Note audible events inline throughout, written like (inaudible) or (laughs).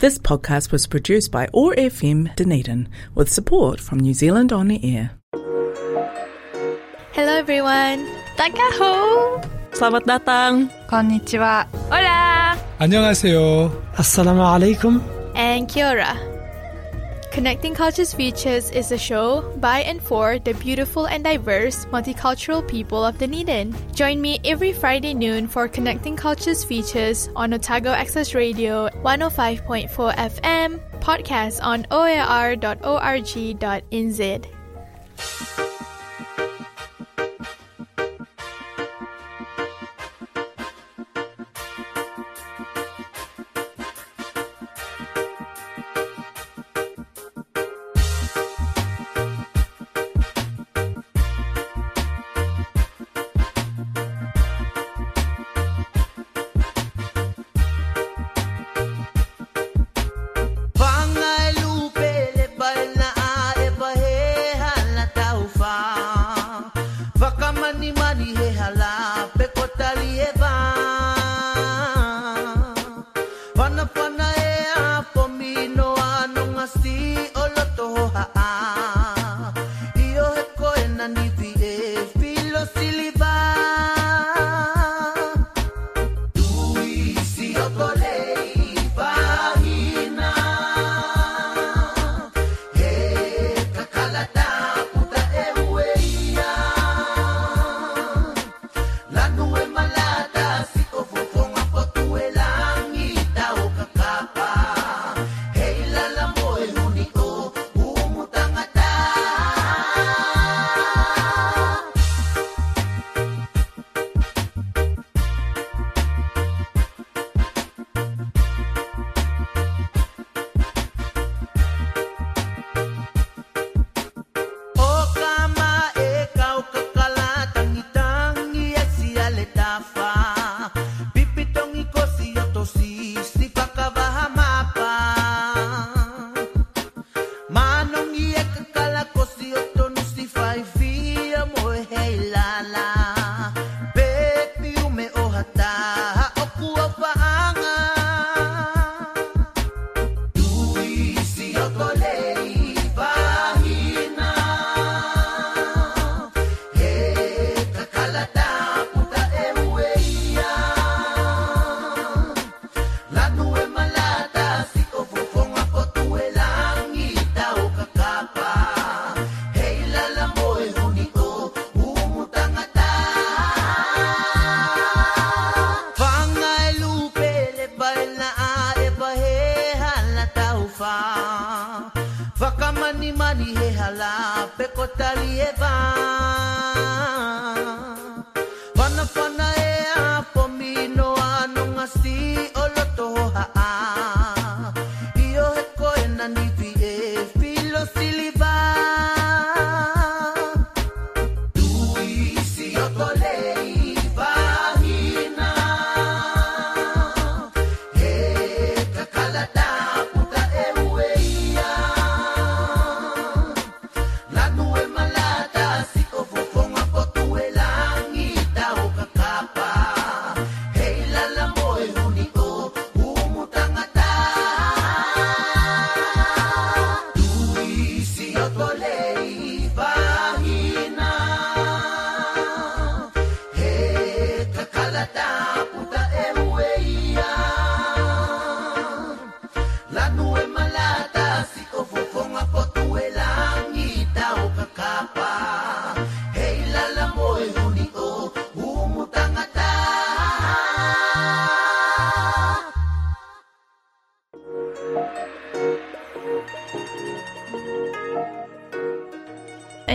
This podcast was produced by OAR FM Dunedin with support from New Zealand On the Air. Hello everyone. Takaho. Selamat datang. Konnichiwa. Hola. 안녕하세요. Assalamu alaikum. And kia ora. Connecting Cultures Features is a show by and for the beautiful and diverse multicultural people of Dunedin. Join me every Friday noon for Connecting Cultures Features on Otago Access Radio 105.4 FM, podcast on oar.org.nz.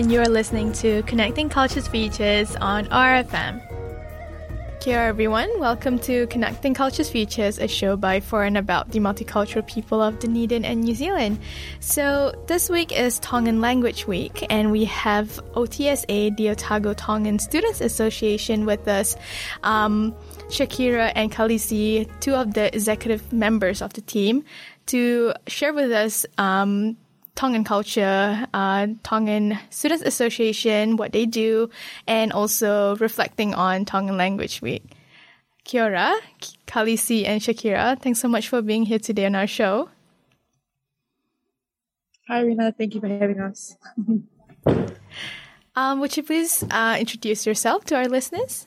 And you're listening to Connecting Cultures Features on RFM. Kia everyone. Welcome to Connecting Cultures Features, a show by for and about the multicultural people of Dunedin and New Zealand. So, this week is Tongan Language Week, and we have OTSA, the Otago Tongan Students Association, with us. Um, Shakira and Kalisi, two of the executive members of the team, to share with us um, Tongan culture, uh, Tongan Students Association, what they do, and also reflecting on Tongan Language Week. Kia ora, Kalisi, and Shakira, thanks so much for being here today on our show. Hi, Rina. Thank you for having us. (laughs) um, would you please uh, introduce yourself to our listeners?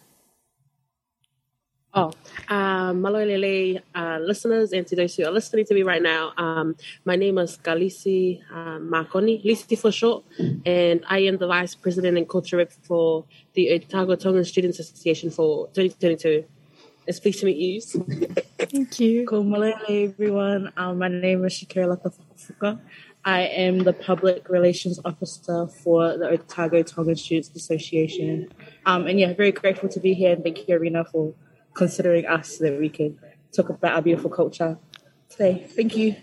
Oh, um, Malolele uh, listeners and to those who are listening to me right now, um, my name is Galisi uh, Makoni, Lisi for short, and I am the Vice President and Culture Rep for the Otago Tongan Students Association for 2022. It's pleased to meet you. Thank you. (laughs) Cool, Malele, everyone. Um, my name is Shakira Latafuka. I am the Public Relations Officer for the Otago Tongan Students Association. Um, and yeah, very grateful to be here and thank you, Arena, for considering us so that we can talk about our beautiful culture today. Thank you.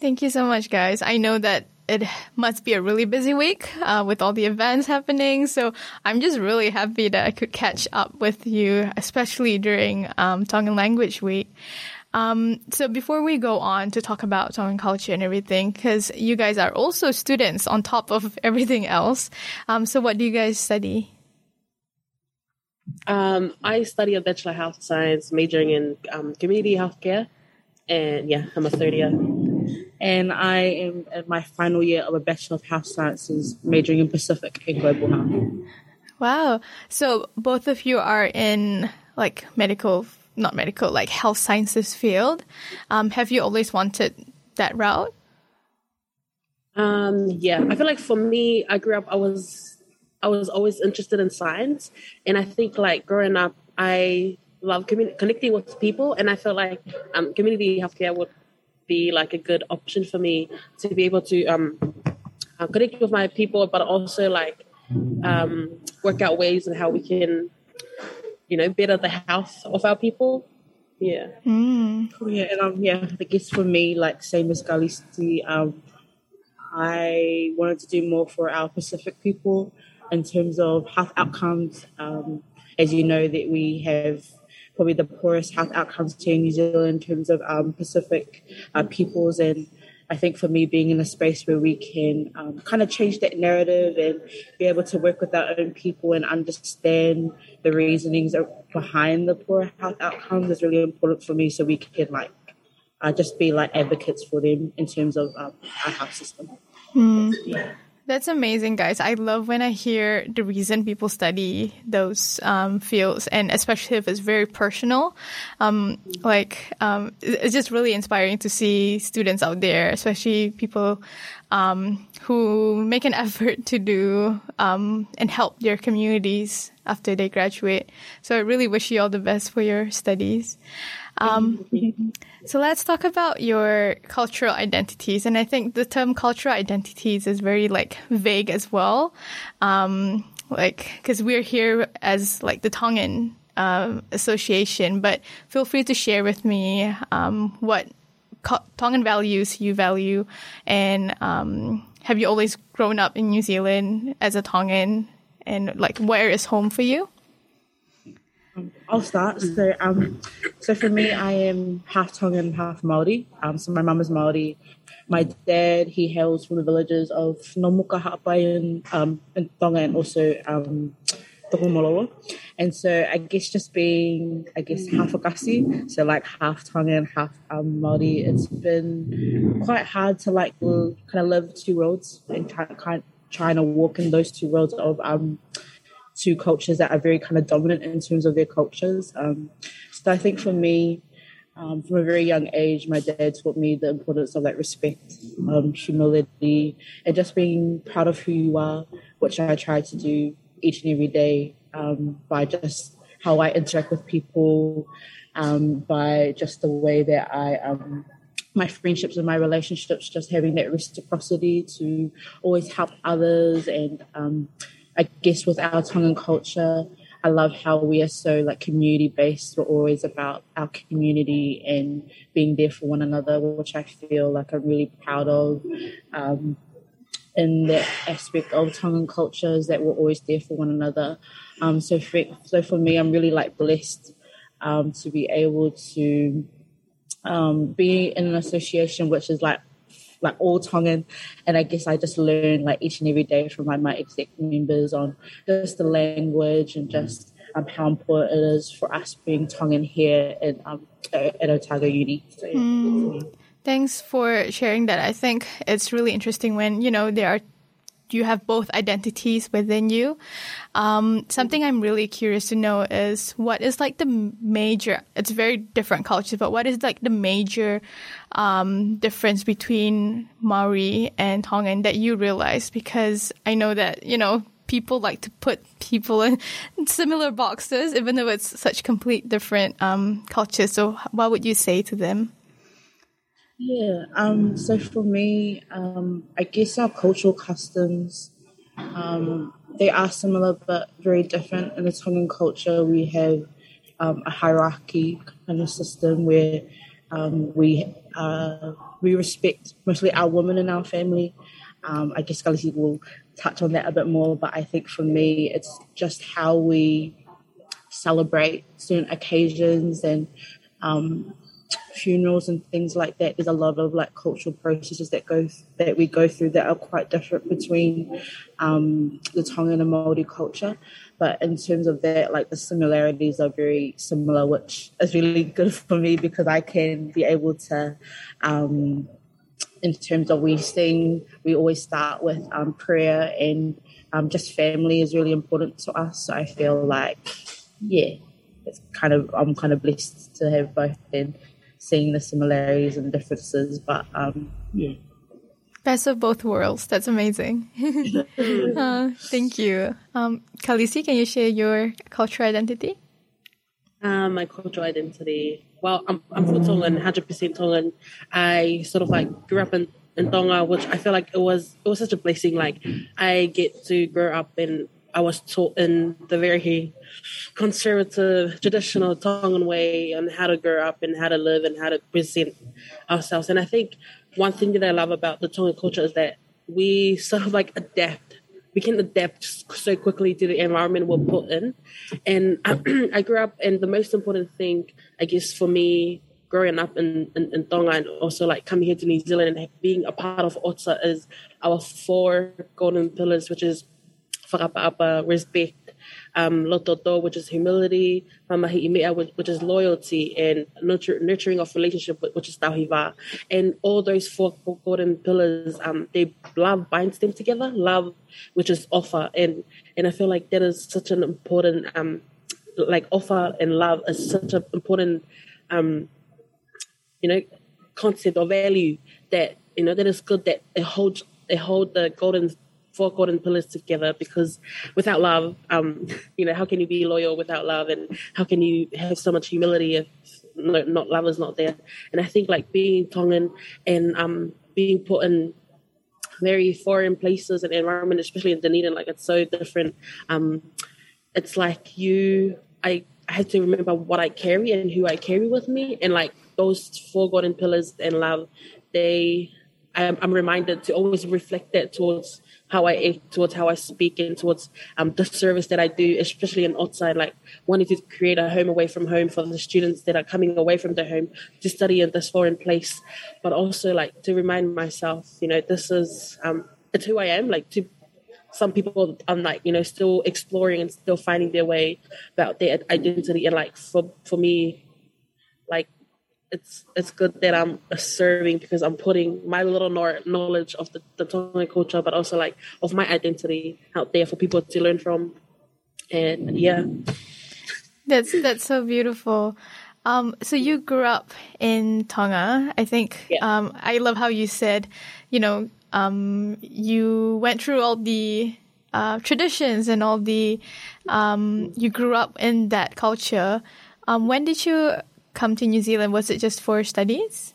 Thank you so much, guys. I know that it must be a really busy week uh, with all the events happening. So I'm just really happy that I could catch up with you, especially during um, Tongan Language Week. Um, so before we go on to talk about Tongan culture and everything, because you guys are also students on top of everything else. Um, so what do you guys study? Um, I study a Bachelor of Health Science, majoring in um, community healthcare. And yeah, I'm a third year. And I am in my final year of a Bachelor of Health Sciences, majoring in Pacific and Global Health. Wow. So both of you are in like medical, not medical, like health sciences field. Um, have you always wanted that route? Um, yeah, I feel like for me, I grew up, I was I was always interested in science, and I think like growing up, I love commun- connecting with people, and I felt like um, community healthcare would be like a good option for me to be able to um, uh, connect with my people, but also like um, work out ways and how we can, you know, better the health of our people. Yeah. Mm. Cool, yeah, and um, yeah, I guess for me, like same as Galisi, um, I wanted to do more for our Pacific people in terms of health outcomes. Um, as you know, that we have probably the poorest health outcomes here in New Zealand in terms of um, Pacific uh, peoples. And I think for me, being in a space where we can um, kind of change that narrative and be able to work with our own people and understand the reasonings behind the poor health outcomes is really important for me so we can like uh, just be like advocates for them in terms of um, our health system. Mm. Yeah. That's amazing, guys. I love when I hear the reason people study those um, fields, and especially if it's very personal. Um, like, um, it's just really inspiring to see students out there, especially people um, who make an (laughs) effort to do um, and help their communities after they graduate. So I really wish you all the best for your studies. Um, (laughs) so let's talk about your cultural identities, and I think the term cultural identities is very like vague as well, um, like because we're here as like the Tongan uh, association, but feel free to share with me um, what Tongan values you value, and um, have you always grown up in New Zealand as a Tongan, and like where is home for you? I'll start. So, um, so for me, I am half Tongan, half Maori. Um, so my mum is Maori. My dad, he hails from the villages of Nomuka Ha'apai in, um, in Tonga and also um, Tokomoloa. And so I guess just being, I guess, half Akasi, so like half Tongan, half um, Maori, it's been quite hard to like kind of live two worlds and kind of trying to walk in those two worlds of um, two cultures that are very kind of dominant in terms of their cultures. Um, so I think for me, um, from a very young age, my dad taught me the importance of like respect, um, humility, and just being proud of who you are, which I try to do each and every day um, by just how I interact with people, um, by just the way that I um, my friendships and my relationships, just having that reciprocity to always help others and um, I guess with our Tongan culture, I love how we are so like community based. We're always about our community and being there for one another, which I feel like I'm really proud of. Um, in that aspect of Tongan culture is that we're always there for one another. Um, so for, so for me, I'm really like blessed um, to be able to um, be in an association which is like like all Tongan. And I guess I just learn like each and every day from like my exec members on just the language and just um, how important it is for us being Tongan here in, um, at Otago Uni. So, mm. Thanks for sharing that. I think it's really interesting when, you know, there are you have both identities within you. Um, something I'm really curious to know is what is like the major, it's very different cultures, but what is like the major um, difference between Maori and Tongan that you realize? Because I know that, you know, people like to put people in (laughs) similar boxes, even though it's such complete different um, cultures. So, what would you say to them? Yeah. Um, so for me, um, I guess our cultural customs, um, they are similar but very different. In the Tongan culture, we have um, a hierarchy kind of system where um, we uh, we respect mostly our women in our family. Um, I guess Kalisi will touch on that a bit more, but I think for me, it's just how we celebrate certain occasions and um, funerals and things like that, there's a lot of like cultural processes that go that we go through that are quite different between um, the Tongan and Maori culture. But in terms of that, like the similarities are very similar, which is really good for me because I can be able to. Um, in terms of we sing, we always start with um, prayer and um, just family is really important to us. So I feel like, yeah, it's kind of I'm kind of blessed to have both and seeing the similarities and differences. But um, yeah. Best of both worlds. That's amazing. (laughs) (laughs) uh, thank you. Um, Kalisi, can you share your cultural identity? Um, my cultural identity. Well, I'm, I'm from Tongan, 100% Tongan. I sort of like grew up in, in Tonga, which I feel like it was it was such a blessing. Like I get to grow up in I was taught in the very conservative, traditional Tongan way on how to grow up and how to live and how to present ourselves. And I think one thing that I love about the Tongan culture is that we sort of like adapt. We can adapt so quickly to the environment we're put in. And I, (clears throat) I grew up, and the most important thing, I guess, for me growing up in, in, in, Tonga and also like coming here to New Zealand and being a part of OTSA is our four golden pillars, which is faka'apa'apa, respect, um, lototo, which is humility, mamahi'imea, which, which is loyalty, and nurture, nurturing of relationship, which is tauhiva. And all those four golden pillars, um, they love binds them together. Love, which is 'ofa, and and I feel like that is such an important, um, like 'ofa and love is such an important, um, you know, concept or value that you know that is good that it holds it hold the golden four golden pillars together because without love, um, (laughs) you know, how can you be loyal without love? And how can you have so much humility if no, not love is not there? And I think like being Tongan and um, being put in very foreign places and environment, especially in Dunedin, like it's so different. Um, it's like you, I, I had to remember what I carry and who I carry with me, and like those four golden pillars and love, they, I'm reminded to always reflect that towards how I act, towards how I speak, and towards um, the service that I do, especially in outside, like wanting to create a home away from home for the students that are coming away from their home to study in this foreign place, but also like to remind myself, you know, this is um, it's who I am. Like to some people, I'm like you know still exploring and still finding their way about their identity, and like for for me, like it's it's good that I'm serving because I'm putting my little knowledge of the, the Tongan culture, but also like of my identity out there for people to learn from. And yeah, that's that's so beautiful. Um, so you grew up in Tonga. I think yeah. um, I love how you said, you know, um, you went through all the uh, traditions and all the um, you grew up in that culture. Um, when did you come to New Zealand? Was it just for studies?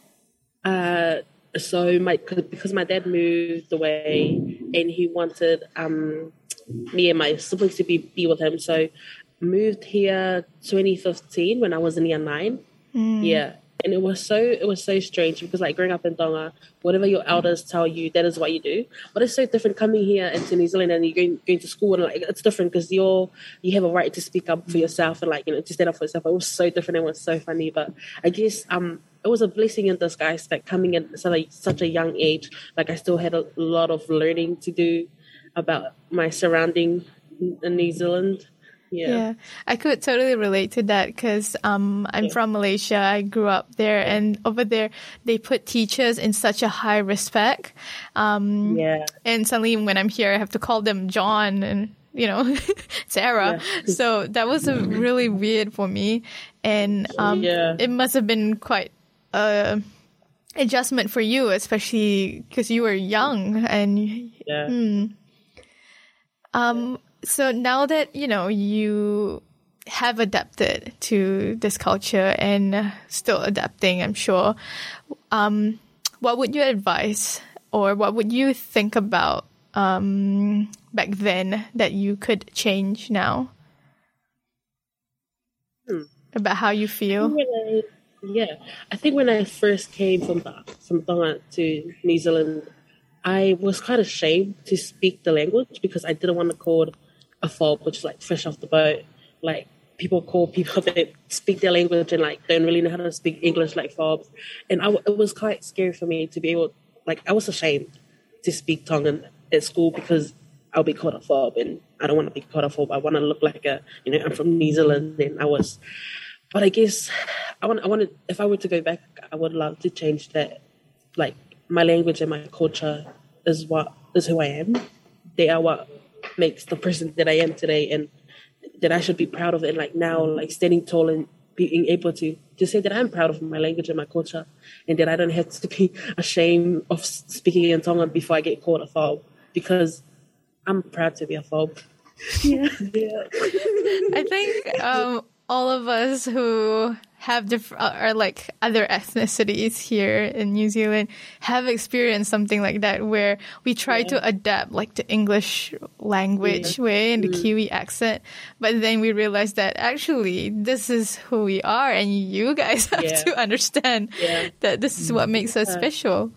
Uh, so my because my dad moved away and he wanted um, me and my siblings to be, be with him. So moved here 2015 when I was in year nine. Mm. Yeah, and it was so it was so strange because like growing up in Tonga, whatever your elders tell you, that is what you do. But it's so different coming here into New Zealand and you're going, going to school and like it's different because you're you have a right to speak up for yourself and like you know to stand up for yourself. It was so different. It was so funny, but I guess um it was a blessing in disguise that coming at such a, such a young age, like I still had a lot of learning to do about my surrounding in New Zealand Yeah. Yeah, I could totally relate to that because um, I'm Yeah. from Malaysia. I grew up there, and over there they put teachers in such a high respect. Um, Yeah. and suddenly when I'm here, I have to call them John and you know (laughs) Sarah. So that was a really weird for me, and um, Yeah. it must have been quite a adjustment for you, especially because you were young and Yeah. um, so now that you know you have adapted to this culture and still adapting, I'm sure. Um, what would you advise, or what would you think about um, back then that you could change now about how you feel? I, yeah, I think when I first came from from Tonga to New Zealand, I was quite ashamed to speak the language because I didn't want to call a fob, which is like fresh off the boat. Like people call people (laughs) that speak their language and like don't really know how to speak English like fobs, and I, it was quite scary for me to be able, like I was ashamed to speak Tongan at school because I'll be called a fob, and I don't want to be called a fob. I want to look like a, you know, I'm from New Zealand, and I was but I guess I want I wanted if I were to go back, I would love to change that. Like my language and my culture is what is who I am. They are what makes the person that I am today, and that I should be proud of. And like now, like standing tall and being able to to say that I'm proud of my language and my culture, and that I don't have to be (laughs) ashamed of speaking in Tongan before I get called a fob because I'm proud to be a fob. (laughs) Yeah, yeah. I think um, all of us who have diff- uh, or like other ethnicities here in New Zealand have experienced something like that where we try to adapt like the English language way and the mm. Kiwi accent, but then we realize that actually this is who we are, and you guys (laughs) have Yeah. to understand Yeah. that this is what makes us special.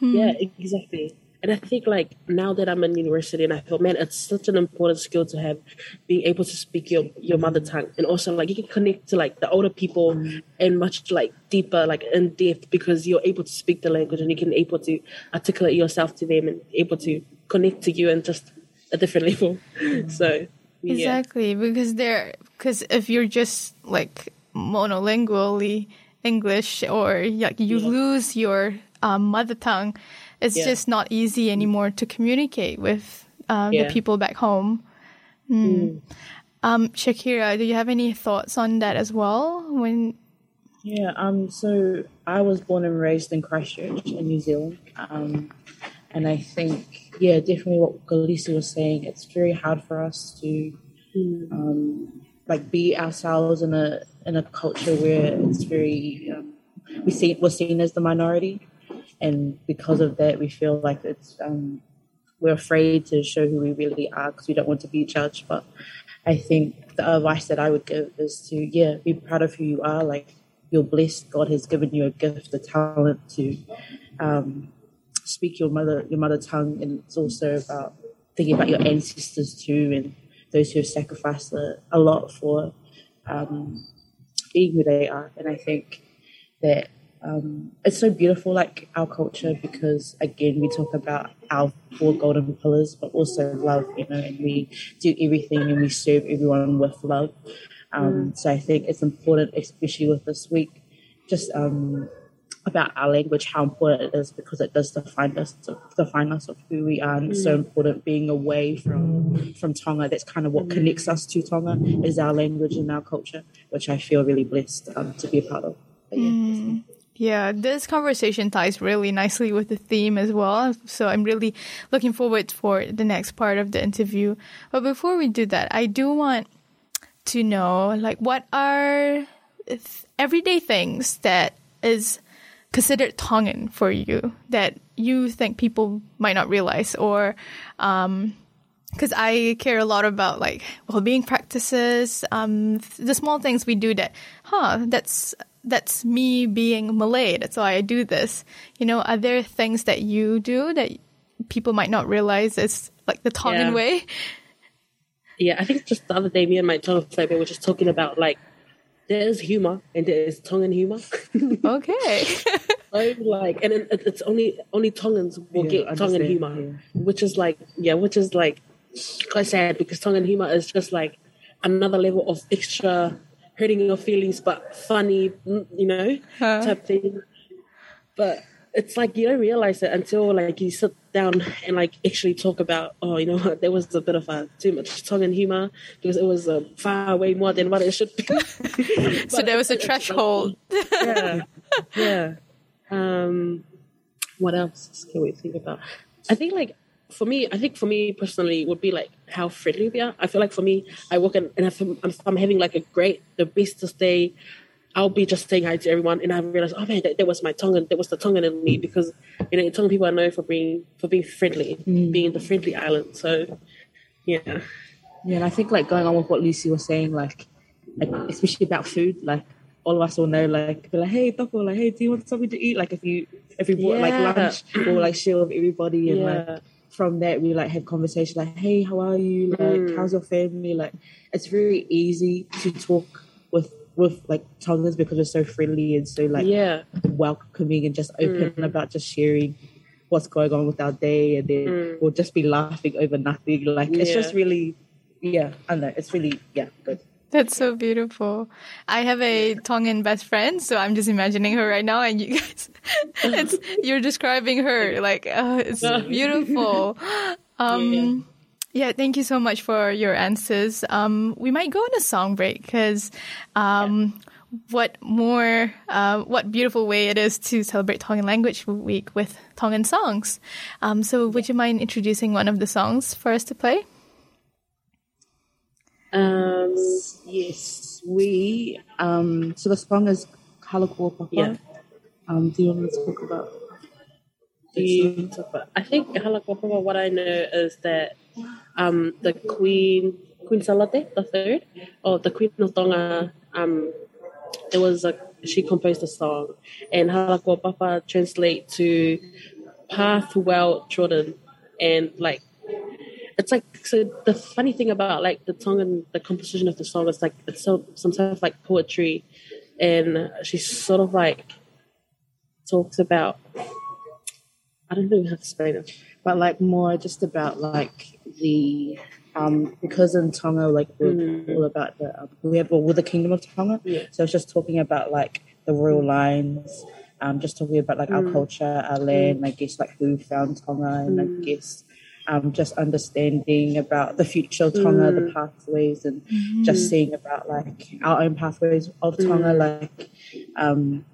Yeah, hmm. exactly. And I think like now that I'm in university and I feel man, it's such an important skill to have being able to speak your your mother tongue and also like you can connect to like the older people and much like deeper, like in depth because you're able to speak the language and you can able to articulate yourself to them and able to connect to you in just a different (laughs) level. So yeah. Exactly, because they're because if you're just like monolingually English or like you lose your um, mother tongue, it's Yeah. just not easy anymore to communicate with uh, Yeah. the people back home. Hmm. Um, Shakira, do you have any thoughts on that as well? When Yeah, um, so I was born and raised in Christchurch in New Zealand. Um, and I think, yeah, definitely what Galisi was saying, it's very hard for us to um, like be ourselves in a in a culture where it's very um, we see we're seen as the minority, and because of that, we feel like it's um, we're afraid to show who we really are because we don't want to be judged. But I think the advice that I would give is to yeah, be proud of who you are. Like you're blessed. God has given you a gift, a talent to um, speak your mother your mother tongue, and it's also about thinking about your ancestors too, and those who have sacrificed a, a lot for um, being who they are. And I think that um, it's so beautiful, like our culture, because again, we talk about our four golden pillars, but also love, you know, and we do everything and we serve everyone with love. Um, So I think it's important, especially with this week, just um, about our language, how important it is because it does define us, define us of who we are, and it's so important being away from from Tonga. That's kind of what connects us to Tonga is our language and our culture, which I feel really blessed um, to be a part of. But yeah. Yeah, this conversation ties really nicely with the theme as well. So I'm really looking forward for the next part of the interview. But before we do that, I do want to know like what are everyday things that is considered Tongan for you that you think people might not realize or um because I care a lot about like well-being practices, um, the small things we do that, huh, that's that's me being Malay. That's why I do this. You know, are there things that you do that people might not realize is like the Tongan Yeah. way? Yeah, I think just the other day, me and my Tongan flavor were just talking about like there is humor and there is Tongan humor. (laughs) Okay. (laughs) so, like, and it, it's only only Tongans will Yeah, get Tongan understand, humor, yeah. which is like, yeah, which is like quite sad because Tongan humor is just like another level of extra hurting your feelings, but funny, mm, you know, Huh. type thing. But it's like you don't realize it until like you sit down and like actually talk about, oh, you know what, there was a bit of a too much Tongan humor because it was uh, far way more than what it should be. (laughs) So there was a threshold. yeah, yeah. Um, what else can we think about? I think like for me, I think for me personally would be like how friendly we are. I feel like for me, I walk in and I'm, I'm having like a great, the bestest day, I'll be just saying hi to everyone, and I realize, oh man, that, that was my Tongan, that was the Tongan in me because you know Tongan people are known for being for being friendly, mm. being the friendly island. So yeah, Yeah, and I think like going on with what Lucy was saying, like, like especially about food, like all of us will know, like, be like, hey, Toko, like, hey, do you want something to eat? Like, if you if you brought like lunch, we'll like share with everybody, and Yeah. like from that we like have conversation, like, hey, how are you? Like, Mm. how's your family? Like, it's very easy to talk with with like Tongans because we're so friendly and so like yeah, welcoming and just open about just sharing what's going on with our day and then Mm. we'll just be laughing over nothing like it's just really yeah i know it's really yeah good (laughs) That's so beautiful. I have a Tongan best friend, so I'm just imagining her right now, and you guys, (laughs) it's you're describing her like uh, it's beautiful. (laughs) Um, yeah, thank you so much for your answers. Um, we might go on a song break because um, what more, uh, what beautiful way it is to celebrate Tongan Language Week with Tongan songs. Um, so, would you mind introducing one of the songs for us to play? Um, yes we um so the song is Halakua Papa. Yeah. um do you want to talk about Do you talk about? I think Halakopapa, what I know is that um, the Queen, Queen Salote, the third, or the Queen of Tonga, um, there was a, she composed a song, and Halakua Papa translate to path well trodden, and like, it's like, so the funny thing about like the Tongan, the composition of the song is like, it's so, some type of like poetry, and she sort of like talks about I don't know how to explain it. but like more just about like the um because in Tonga like we're Mm. all about the um, we have well, the kingdom of Tonga Yeah. so it's just talking about like the royal lines um just talking about like our Mm. culture our land I guess like who found Tonga and Mm. I guess um just understanding about the future of Tonga the Mm. pathways and just seeing about like our own pathways of Tonga Mm. like um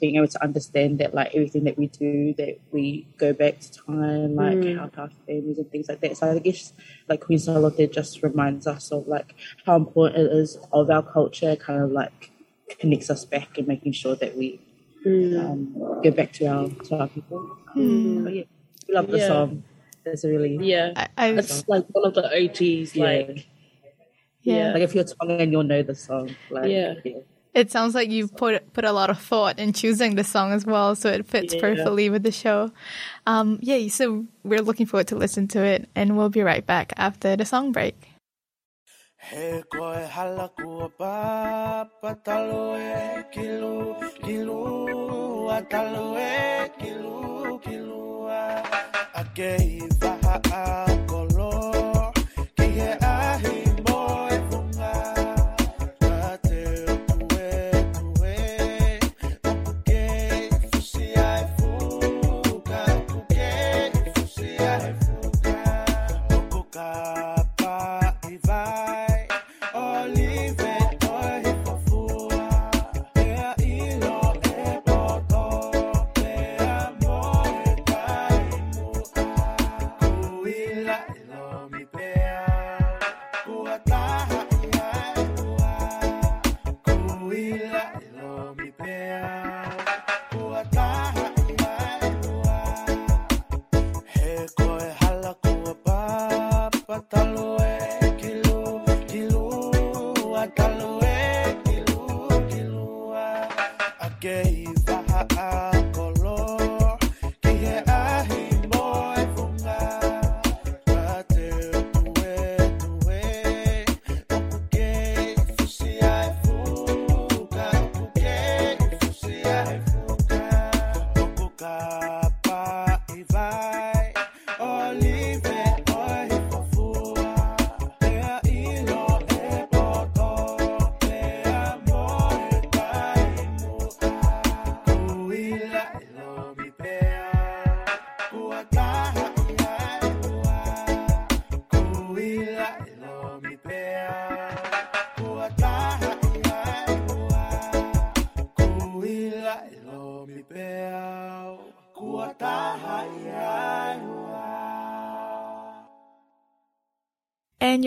being able to understand that like everything that we do that we go back to time like Mm. our past families and things like that so i guess like queen charlotte just reminds us of like how important it is of our culture kind of like connects us back and making sure that we Mm. um, give back to our to our people um, but yeah we love the Yeah. song it's really Yeah, I, I it's like one of the OGs. Yeah. Like, yeah. like if you're Tongan you'll know the song like Yeah. It sounds like you've put put a lot of thought in choosing the song as well, so it fits Yeah. perfectly with the show. Um, yeah, so we're looking forward to listen to it, and we'll be right back after the song break. He koe hala kua papa talo e kilu kilu a talo e kilu kilu a a ke i waha a kolo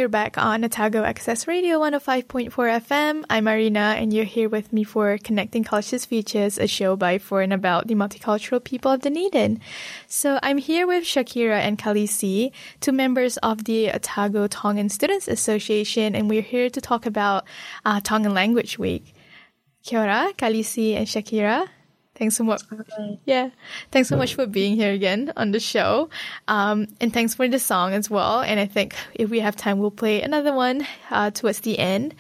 you're back on Otago Access Radio 105.4 FM. I'm Marina, and you're here with me for Connecting Cultures Features, a show by, for, and about the multicultural people of Dunedin. So I'm here with Shakira and Kalisi, two members of the Otago Tongan Students Association, and we're here to talk about uh, Tongan Language Week. Kia ora, Kalisi and Shakira. Thanks so much. Yeah. Thanks so much for being here again on the show. Um, and thanks for the song as well. And I think if we have time, we'll play another one uh, towards the end.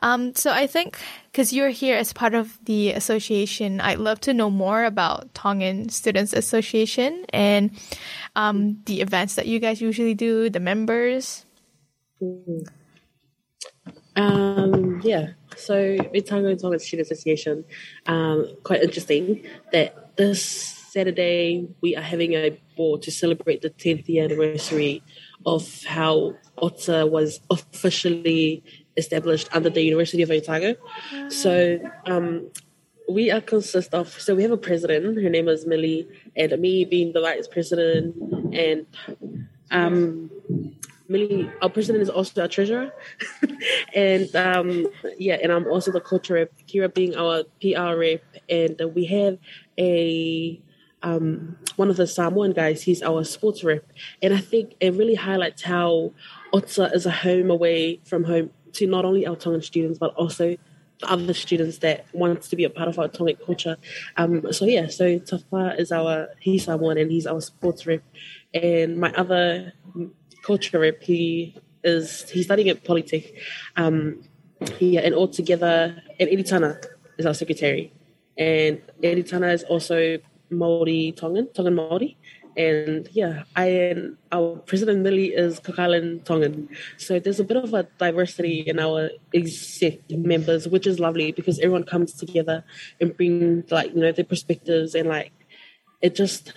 Um, so I think because you're here as part of the association, I'd love to know more about Tongan Students Association and um, the events that you guys usually do, the members. Um, yeah. So Tonga Tonga Student Association, um, quite interesting that this Saturday we are having a ball to celebrate the 10th anniversary of how OTSA was officially established under the University of Otago. So um, we are consist of so we have a president. Her name is Millie, and me being the vice president, and um, Millie, our president is also our treasurer, (laughs) and um, yeah, and I'm also the culture rep. Kira being our PR rep, and uh, we have a um, one of the Samoan guys. He's our sports rep, and I think it really highlights how Otsa is a home away from home to not only our Tongan students but also other students that wants to be a part of our Tongan culture. Um, so yeah, so Tafa is our he's Samoan and he's our sports rep, and my other culture rep he is he's studying at Polytech. Um, yeah, and all together, and Editana is our secretary, and Editana is also Maori Tongan, Tongan Maori. And yeah, I and our president Millie is Kakalan Tongan. So there's a bit of a diversity in our exec members, which is lovely because everyone comes together and bring like, you know, their perspectives and like it just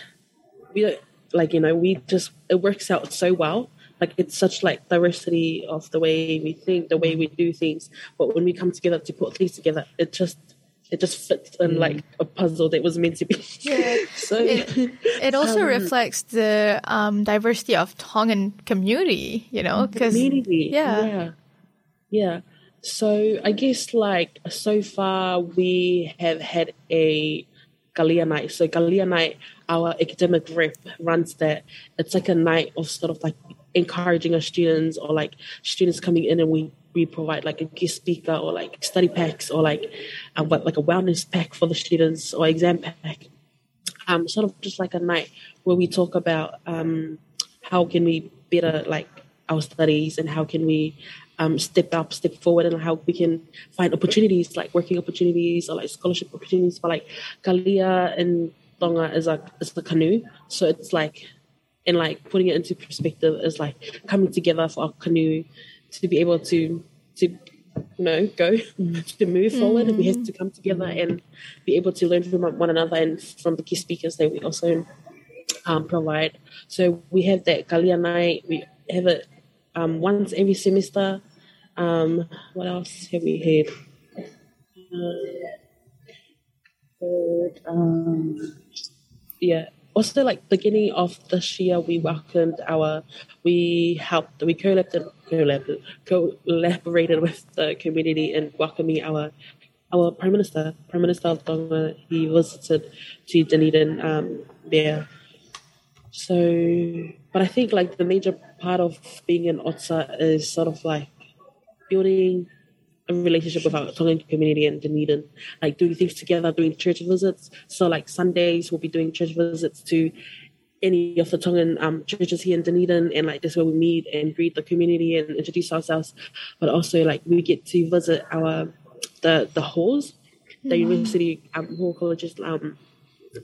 we don't like, you know, we just it works out so well. Like it's such like diversity of the way we think, the way we do things. But when we come together to put things together, it just it just fits in like a puzzle that was meant to be. Yeah. (laughs) so It, it also Um, reflects the um, diversity of Tongan community, you know, because community. yeah. yeah, yeah. So I guess like so far we have had a Kalia night. So Kalia night, our academic rep runs that. It's like a night of sort of like encouraging our students or like students coming in and we we provide like a guest speaker or like study packs or like a, like a wellness pack for the students or exam pack. Um, sort of just like a night where we talk about um, how can we better like our studies and how can we um, step up, step forward, and how we can find opportunities like working opportunities or like scholarship opportunities for like Kalia and Tonga is like is the canoe, so it's like and like putting it into perspective is like coming together for our canoe to be able to to you know go (laughs) to move forward. We have to come together and be able to learn from one another and from the key speakers that we also um, provide. So we have that Kalia night. We have it um, once every semester. Um, what else have we had? Uh, um, yeah also like beginning of this year we welcomed our we helped we collaborated collaborated, with the community in welcoming our our prime minister prime minister of Tonga he visited to Dunedin um there. So but I think like the major part of being in Otsa is sort of like building a relationship with our Tongan community in Dunedin, like doing things together, doing church visits. So like Sundays, we'll be doing church visits to any of the Tongan um, churches here in Dunedin, and like that's where we meet and greet the community and introduce ourselves. But also like we get to visit our the the halls, the university um, hall colleges. Um,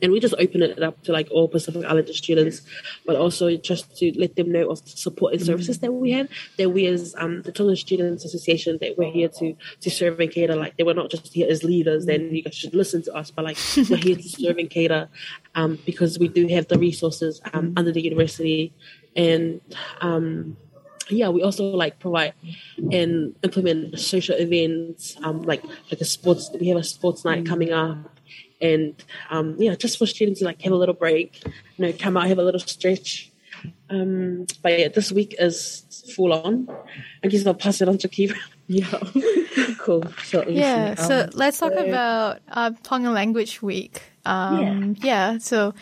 and we just open it up to like all Pacific Islander students, but also just to let them know of the support and services that we have. That we as um, the Tongan Students Association that we're here to to serve and cater. Like they were not just here as leaders. Then you guys should listen to us, but like we're here to serve and cater um, because we do have the resources um, under the university, and um, yeah, we also like provide and implement social events, um, like like a sports. We have a sports night coming up, and um, yeah, just for students to like have a little break, you know, come out, have a little stretch, Um, but yeah, this week is full on. I guess I'll pass it on to Kira. (laughs) Yeah. (laughs) cool. So, Yeah, listen, so um, let's talk so- about uh, Tongan Language Week. Um, yeah. so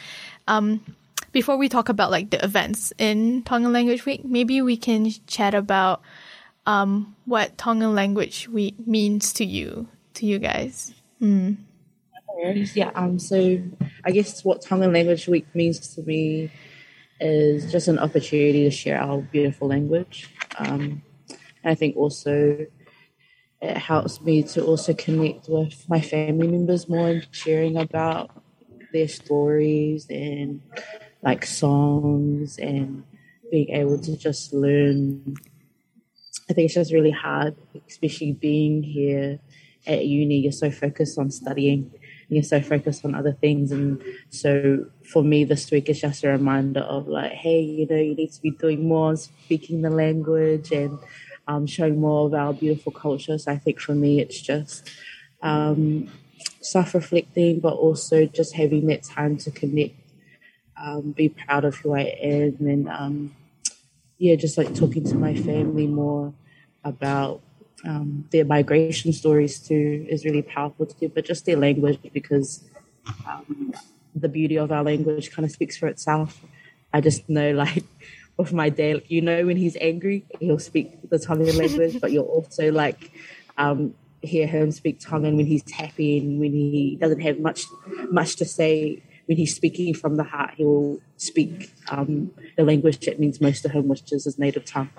um, before we talk about like the events in Tongan Language Week, maybe we can chat about um, what Tongan Language Week means to you, to you guys. Yeah, um, so I guess what Tongan Language Week means to me is just an opportunity to share our beautiful language. Um, and I think also it helps me to also connect with my family members more and sharing about their stories and like songs and being able to just learn. I think it's just really hard, especially being here at uni. You're so focused on studying and you're so focused on other things. And so for me, this week is just a reminder of like, hey, you know, you need to be doing more, speaking the language and um, showing more of our beautiful culture. So I think for me, it's just um, self reflecting, but also just having that time to connect, um, be proud of who I am, and um, yeah, just like talking to my family more about um, their migration stories too is really powerful too, but just their language because um, the beauty of our language kind of speaks for itself. I just know, like, (laughs) with my dad, you know, when he's angry, he'll speak the Tongan language, but you'll also like um, hear him speak Tongan when he's happy and when he doesn't have much much to say. When he's speaking from the heart, he will speak um, the language that means most to him, which is his native tongue.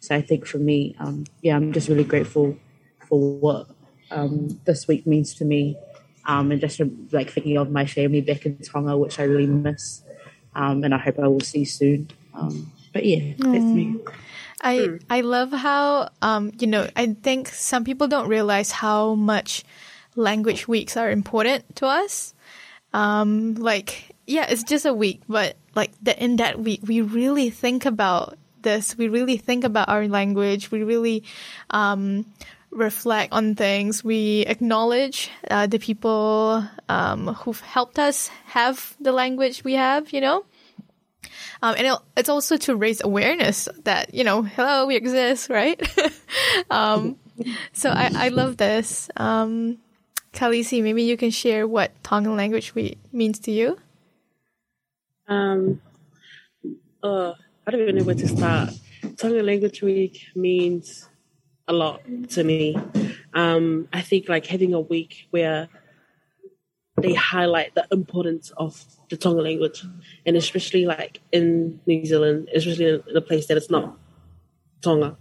So I think for me, um, yeah, I'm just really grateful for what um, this week means to me, um, and just like thinking of my family back in Tonga, which I really miss, um, and I hope I will see soon. Um, but yeah, that's me. I I love how um you know I think some people don't realize how much language weeks are important to us. Um like yeah, it's just a week, but like the in that week we really think about this. We really think about our language. We really um reflect on things. We acknowledge uh, the people um who've helped us have the language we have, you know? Um, and it- it's also to raise awareness that, you know, hello, we exist, right? (laughs) um, so I, I love this. Um, Khaleesi, maybe you can share what Tongan language we, means to you. Um, uh, I don't even know where to start. Tongan Language Week means a lot to me. Um, I think like having a week where they highlight the importance of the Tongan language, and especially like in New Zealand, especially in a place that is not Tonga.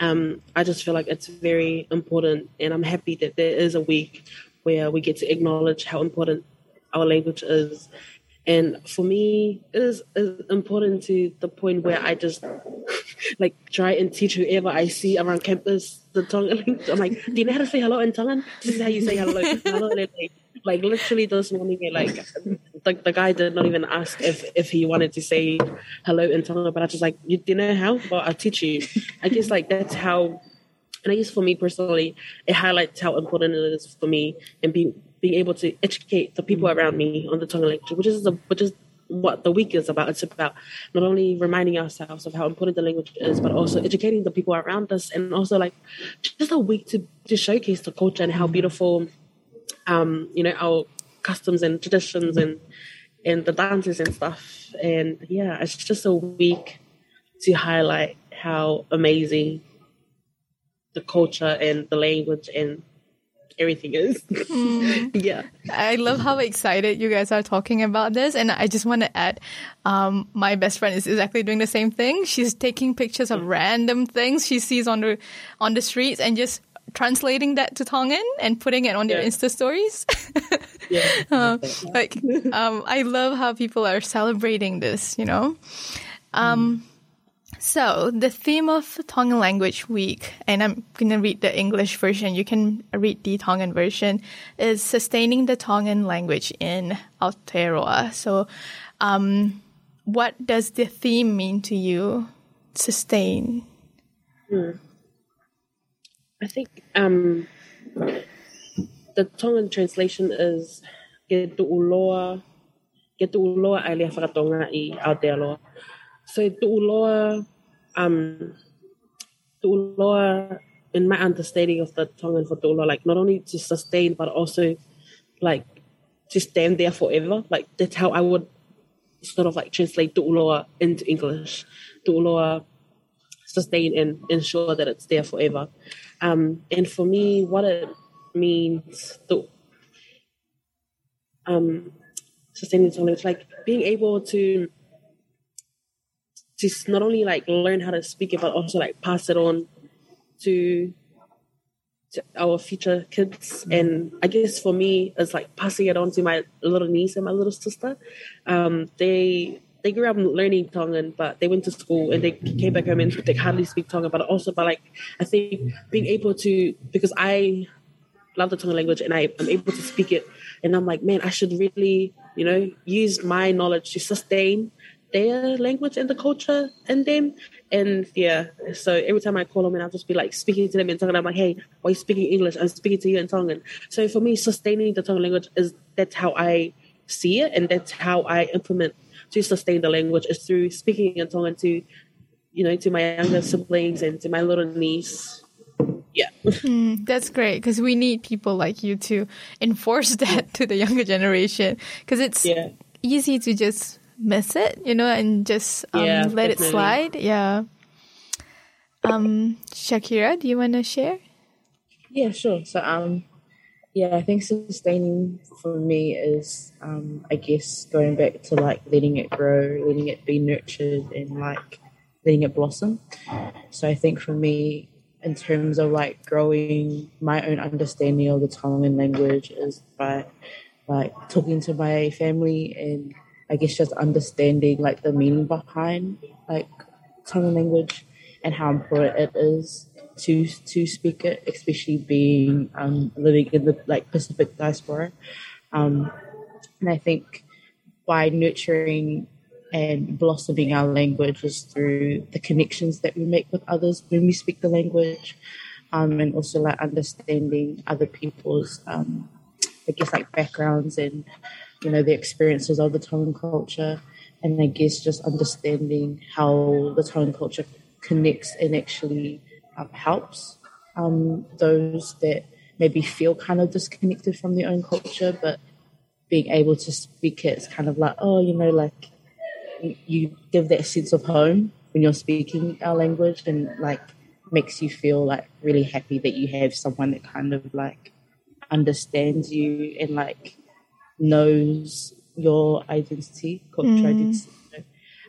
Um, I just feel like it's very important, and I'm happy that there is a week where we get to acknowledge how important our language is. And for me, it is, important to the point where I just (laughs) like try and teach whoever I see around campus the language. I'm like, do you know how to say hello in Tongan? This is how you say hello. hello (laughs) like, literally this morning, like the, the guy did not even ask if, if he wanted to say hello in Tongan, but I just like, you, do you know how? Well, I'll teach you. I guess like that's how and I guess for me personally, it highlights how important it is for me and being being able to educate the people around me on the Tongan language, which is the which is what the week is about. It's about not only reminding ourselves of how important the language is, but also educating the people around us, and also like just a week to to showcase the culture and how beautiful, um, you know, our customs and traditions and and the dances and stuff. And yeah, it's just a week to highlight how amazing the culture and the language and everything is. (laughs) yeah. I love how excited you guys are talking about this. And I just want to add, um, my best friend is exactly doing the same thing. She's taking pictures of random things she sees on the, on the streets and just translating that to Tongan and putting it on their Yeah. Insta stories. (laughs) Yeah. Uh, like, um, I love how people are celebrating this, you know? Um, so the theme of Tongan Language Week, and I'm going to read the English version. You can read the Tongan version. Is sustaining the Tongan language in Aotearoa. So, um, what does the theme mean to you? Sustain. Hmm. I think um, the Tongan translation is Ke tu'uloa, ke tu'uloa ai lea fakatonga i Aotearoa. so tu'uloa, um, tu'uloa, in my understanding of the Tongan for tu'uloa, like not only to sustain but also like to stand there forever. Like that's how I would sort of like translate tu'uloa into English. Tu'uloa sustain and ensure that it's there forever. Um, and for me, what it means to um, sustaining something, it's like being able to just not only like learn how to speak it, but also like pass it on to to our future kids. And I guess for me, it's like passing it on to my little niece and my little sister. Um, they they grew up learning Tongan, but they went to school and they came back home and they hardly speak Tongan. But also, but like I think being able to because I love the Tongan language and I am able to speak it, and I'm like, man, I should really you know use my knowledge to sustain their language and the culture and them. And yeah, so every time I call them and I'll just be like speaking to them in Tongan, I'm like, hey, why are you speaking English? I'm speaking to you in Tongan. So for me, sustaining the Tongan language is that's how I see it and that's how I implement to sustain the language is through speaking in Tongan to, you know, to my younger siblings and to my little niece. Yeah. Mm, that's great because we need people like you to (laughs) enforce that to the younger generation because it's Yeah. easy to just miss it, you know, and just um, Yeah, let it slide. Yeah. Um, Shakira, do you want to share? Yeah, sure. So, um, yeah, I think sustaining for me is, um, I guess, going back to like letting it grow, letting it be nurtured, and like letting it blossom. So, I think for me, in terms of like growing my own understanding of the Tongan language, is by like talking to my family and I guess just understanding like the meaning behind like Tongan language and how important it is to to speak it, especially being um, living in the like Pacific diaspora. Um, and I think by nurturing and blossoming our language is through the connections that we make with others when we speak the language, um, and also like understanding other people's, um, I guess, like backgrounds and you know the experiences of the Tongan culture, and I guess just understanding how the Tongan culture connects and actually um, helps um, those that maybe feel kind of disconnected from their own culture, but being able to speak it, it's kind of like, oh, you know, like you- you give that sense of home when you're speaking our language and like makes you feel like really happy that you have someone that kind of like understands you and like knows your identity, cultural identity.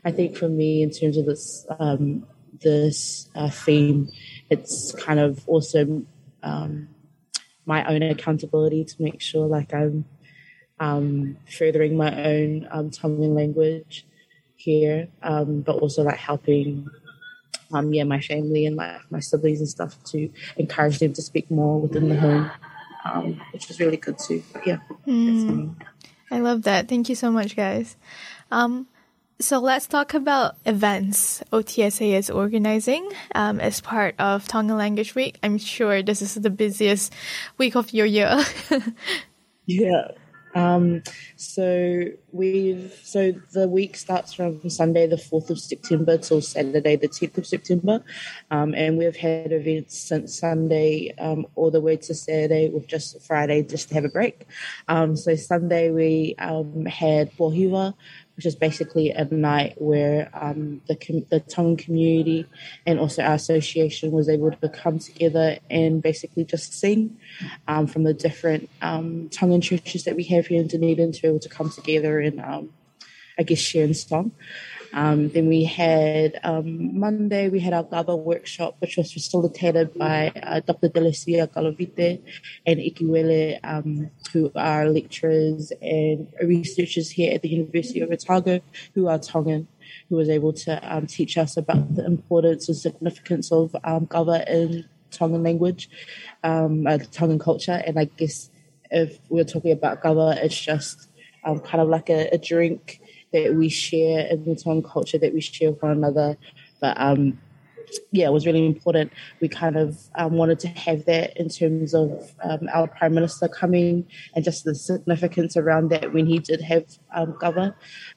I think for me, in terms of this um, this uh, theme, it's kind of also um, my own accountability to make sure like I'm um, furthering my own um, Tongan language here, um, but also like helping um, yeah my family and like my siblings and stuff to encourage them to speak more within the home, um, which is really good too. But yeah, that's me. I love that. Thank you so much, guys. Um, so let's talk about events OTSA is organizing um, as part of Tongan Language Week. I'm sure this is the busiest week of your year. (laughs) Yeah. Um, so we've so the week starts from Sunday the fourth of September till Saturday the tenth of September, um, and we've had events since Sunday um, all the way to Saturday with just Friday just to have a break. Um, so Sunday we um, had Po Hiva, which is basically a night where um, the com- the Tongan community and also our association was able to come together and basically just sing um, from the different um, Tongan churches that we have here in Dunedin to be able to come together and um, I guess share in song. Um, then we had um, Monday, we had our kava workshop, which was facilitated by uh, Dr. Telesia Kalavite and Ikiwele, um, who are lecturers and researchers here at the University of Otago, who are Tongan, who was able to um, teach us about the importance and significance of um, kava in Tongan language, um, uh, Tongan culture. And I guess if we're talking about kava, it's just kind of like a, a drink that we share in the Tongan culture that we share with one another. But um, yeah, it was really important. We kind of um, wanted to have that in terms of um, our Prime Minister coming and just the significance around that when he did have um,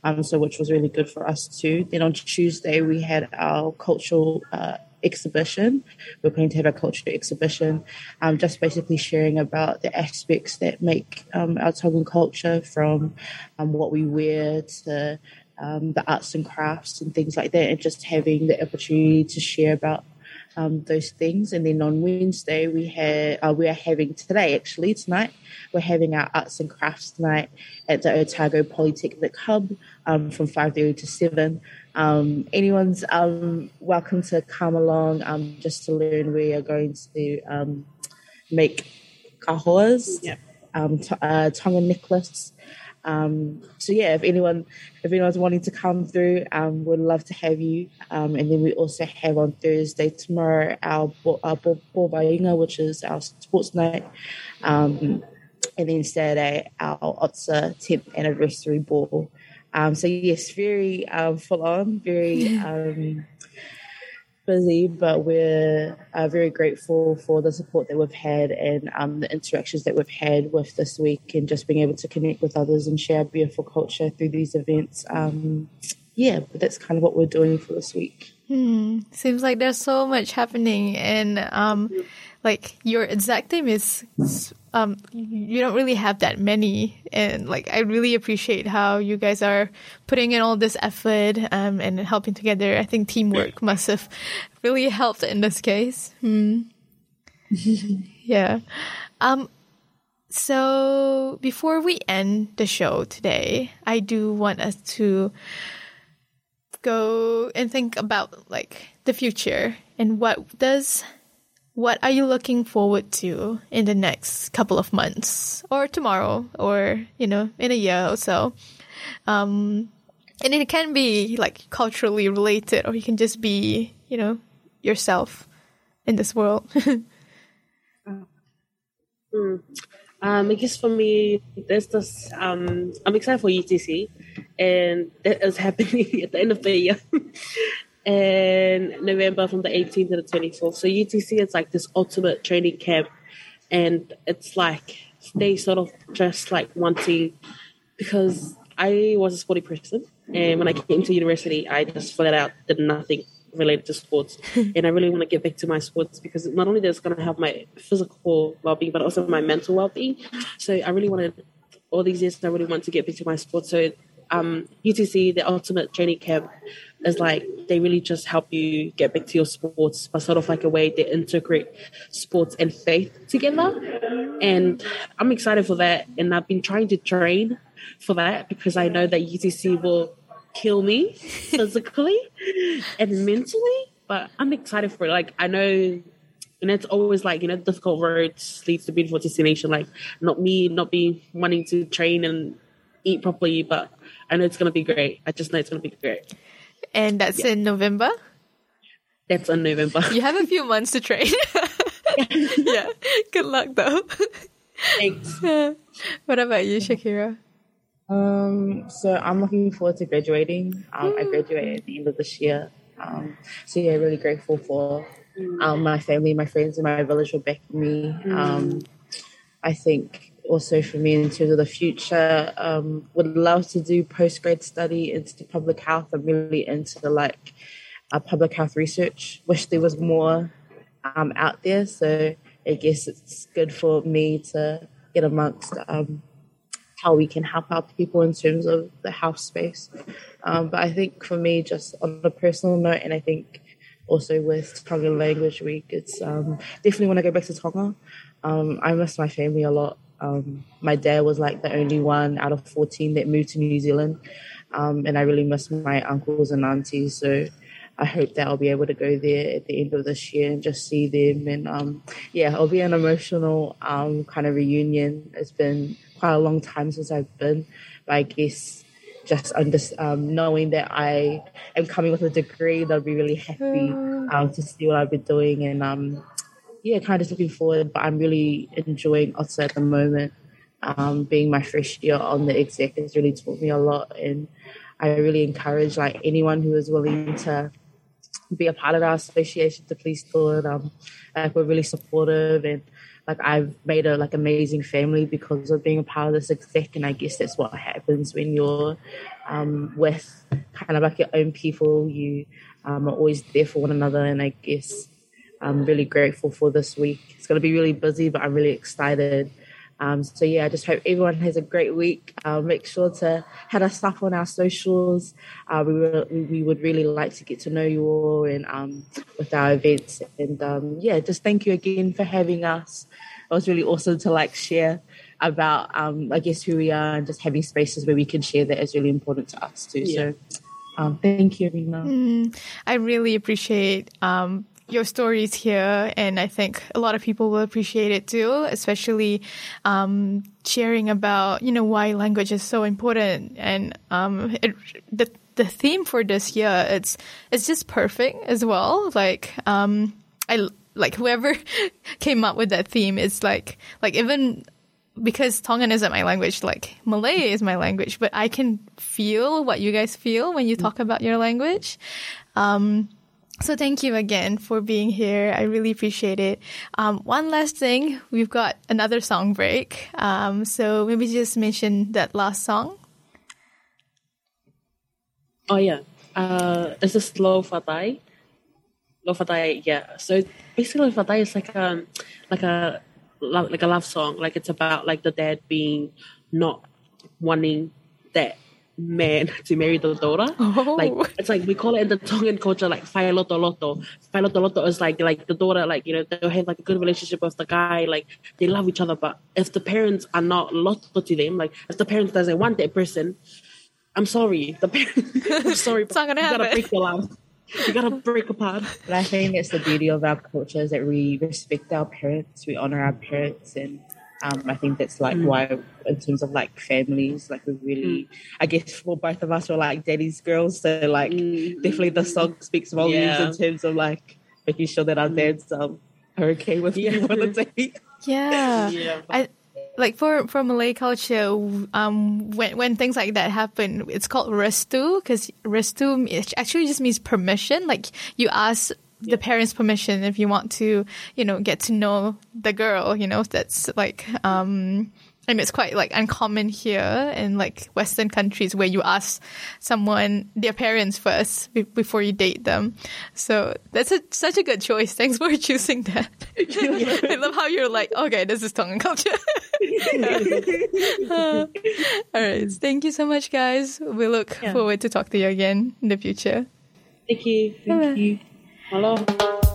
um, so which was really good for us too. Then on Tuesday, we had our cultural uh, exhibition. We're going to have a cultural exhibition, um, just basically sharing about the aspects that make um, our Tongan culture from um, what we wear to um, the arts and crafts and things like that, and just having the opportunity to share about um, those things. And then on Wednesday, we had uh, we are having today actually tonight we're having our arts and crafts night at the Otago Polytechnic Hub um, from five thirty to seven. Um, anyone's um, welcome to come along um, just to learn. We are going to um, make kahoas, Yeah. um, t- uh, Tonga necklace. Um, so yeah, if anyone if anyone's wanting to come through, um, we'd love to have you. Um, and then we also have on Thursday tomorrow our bo- our bo- which is our sports night. Um, and then Saturday our OTSA 10th anniversary ball. Um, so yes, very um, full on, very um, busy, but we're uh, very grateful for the support that we've had and um, the interactions that we've had with this week, and just being able to connect with others and share beautiful culture through these events. Um, yeah, but that's kind of what we're doing for this week. Hmm. Seems like there's so much happening, and um, like your exact name is um, you don't really have that many, and like I really appreciate how you guys are putting in all this effort um, and helping together. I think teamwork must have really helped in this case. Hmm. (laughs) yeah. Um. So before we end the show today, I do want us to go and think about like the future and what does what are you looking forward to in the next couple of months or tomorrow or you know in a year or so? Um and it can be like culturally related or you can just be you know yourself in this world. (laughs) Um, I guess for me, there's this. Um, I'm excited for UTC, and that is happening (laughs) at the end of the year, and November from the 18th to the 24th. So UTC is like this ultimate training camp, and it's like they sort of just like wanting because I was a sporty person, and when I came to university, I just flat out did nothing related to sports, (laughs) and I really want to get back to my sports because not only that's going to help my physical well-being, but also my mental well-being. So I really wanted all these years. I really want to get back to my sports. So um, UTC, the ultimate training camp, is like they really just help you get back to your sports, but sort of like a way they integrate sports and faith together. And I'm excited for that. And I've been trying to train for that because I know that UTC will kill me (laughs) physically and mentally. But I'm excited for it. Like I know and it's always like you know difficult roads leads to beautiful destination like not me not be wanting to train and eat properly but i know it's going to be great. I just know it's going to be great. And that's in november? That's in november. You have a few months to train. (laughs) Yeah. Good luck though. Thanks. (laughs) What about you shakira? Um, so I'm looking forward to graduating. Um, I graduate at the end of this year. Um, so yeah, really grateful for um, my family, my friends, and my village for backing me. Um, I think also for me in terms of the future, um, would love to do post grad study into public health. I'm really into like uh, public health research. Wish there was more um, out there. So I guess it's good for me to get amongst um, how we can help out people in terms of the health space. Um, but I think for me, just on a personal note, and I think also with Tongan Language Week, it's um, definitely want to go back to Tonga. Um, I miss my family a lot. Um, my dad was like the only one out of 14 that moved to New Zealand. Um, and I really miss my uncles and aunties. So I hope that I'll be able to go there at the end of this year and just see them. And um, yeah, it'll be an emotional um, kind of reunion. It's been quite a long time since I've been, but I guess just under, um, knowing that I am coming with a degree, they'll be really happy um, to see what I've been doing. And um, yeah, kind of looking forward. But I'm really enjoying OTSA at the moment. Um, being my first year on the exec has really taught me a lot, and I really encourage like anyone who is willing to be a part of our association to please do it. Um, like we're really supportive and like I've made a like amazing family because of being a part of this exec and I guess that's what happens when you're um, with kind of like your own people. You um, are always there for one another and I guess I'm really grateful for this week. It's going to be really busy, but I'm really excited. Um, so yeah, I just hope everyone has a great week. Uh, make sure to hit us up on our socials. Uh, we, were, we would really like to get to know you all and um, with our events. And um, yeah, just thank you again for having us. It was really awesome to like share about, um, I guess, who we are and just having spaces where we can share that is really important to us too. Yeah. So um, thank you, Rina. I really appreciate um, your stories here, and I think a lot of people will appreciate it too, especially um, sharing about you know why language is so important and um, it, the the theme for this year. It's it's just perfect as well. Like um, I like whoever (laughs) came up with that theme is like like even because Tongan isn't my language, like Malay is my language, but I can feel what you guys feel when you talk about your language. Um, so thank you again for being here. I really appreciate it. Um, one last thing, we've got another song break. Um, so maybe just mention that last song. Oh yeah, uh, it's a slow fatai. Lo fatai, yeah. So basically, fatai is like a like a like a love song. Like it's about like the dad being not wanting that man (laughs) to marry the daughter. Oh. Like it's like we call it in the Tongan culture like fai loto loto. Fai loto loto is like like the daughter like you know they'll have like a good relationship with the guy like they love each other. But if the parents are not loto to them, like if the parents doesn't want that person, I'm sorry. The parents, (laughs) I'm sorry. It's not gonna you happen. gotta break the love. You gotta break apart. But I think it's the beauty of our culture is that we respect our parents, we honor our parents, and um, I think that's like why, in terms of like families, like we really, I guess for both of us, we're like daddy's girls, so like definitely the song speaks volumes Yeah. in terms of like making sure that our dads um, are okay with Yeah. being on a date. Yeah. (laughs) Yeah. I like for for Malay culture, um, when when things like that happen, it's called restu because restu it actually just means permission. Like you ask the parents' permission if you want to, you know, get to know the girl. You know, that's like um. And it's quite like uncommon here in like Western countries where you ask someone their parents first be- before you date them. So that's a, such a good choice. Thanks for (laughs) choosing that. (laughs) I love how you're like, okay, this is Tongan culture. (laughs) All right. Thank you so much, guys. We look Yeah. forward to talk to you again in the future. Thank you. Thank you. Hello. Whakapo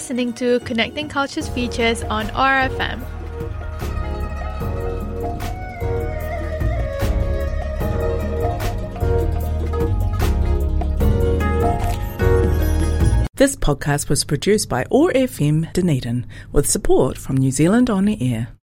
listening to Connecting Cultures Features on RFM. This podcast was produced by OAR FM Dunedin with support from New Zealand On the Air.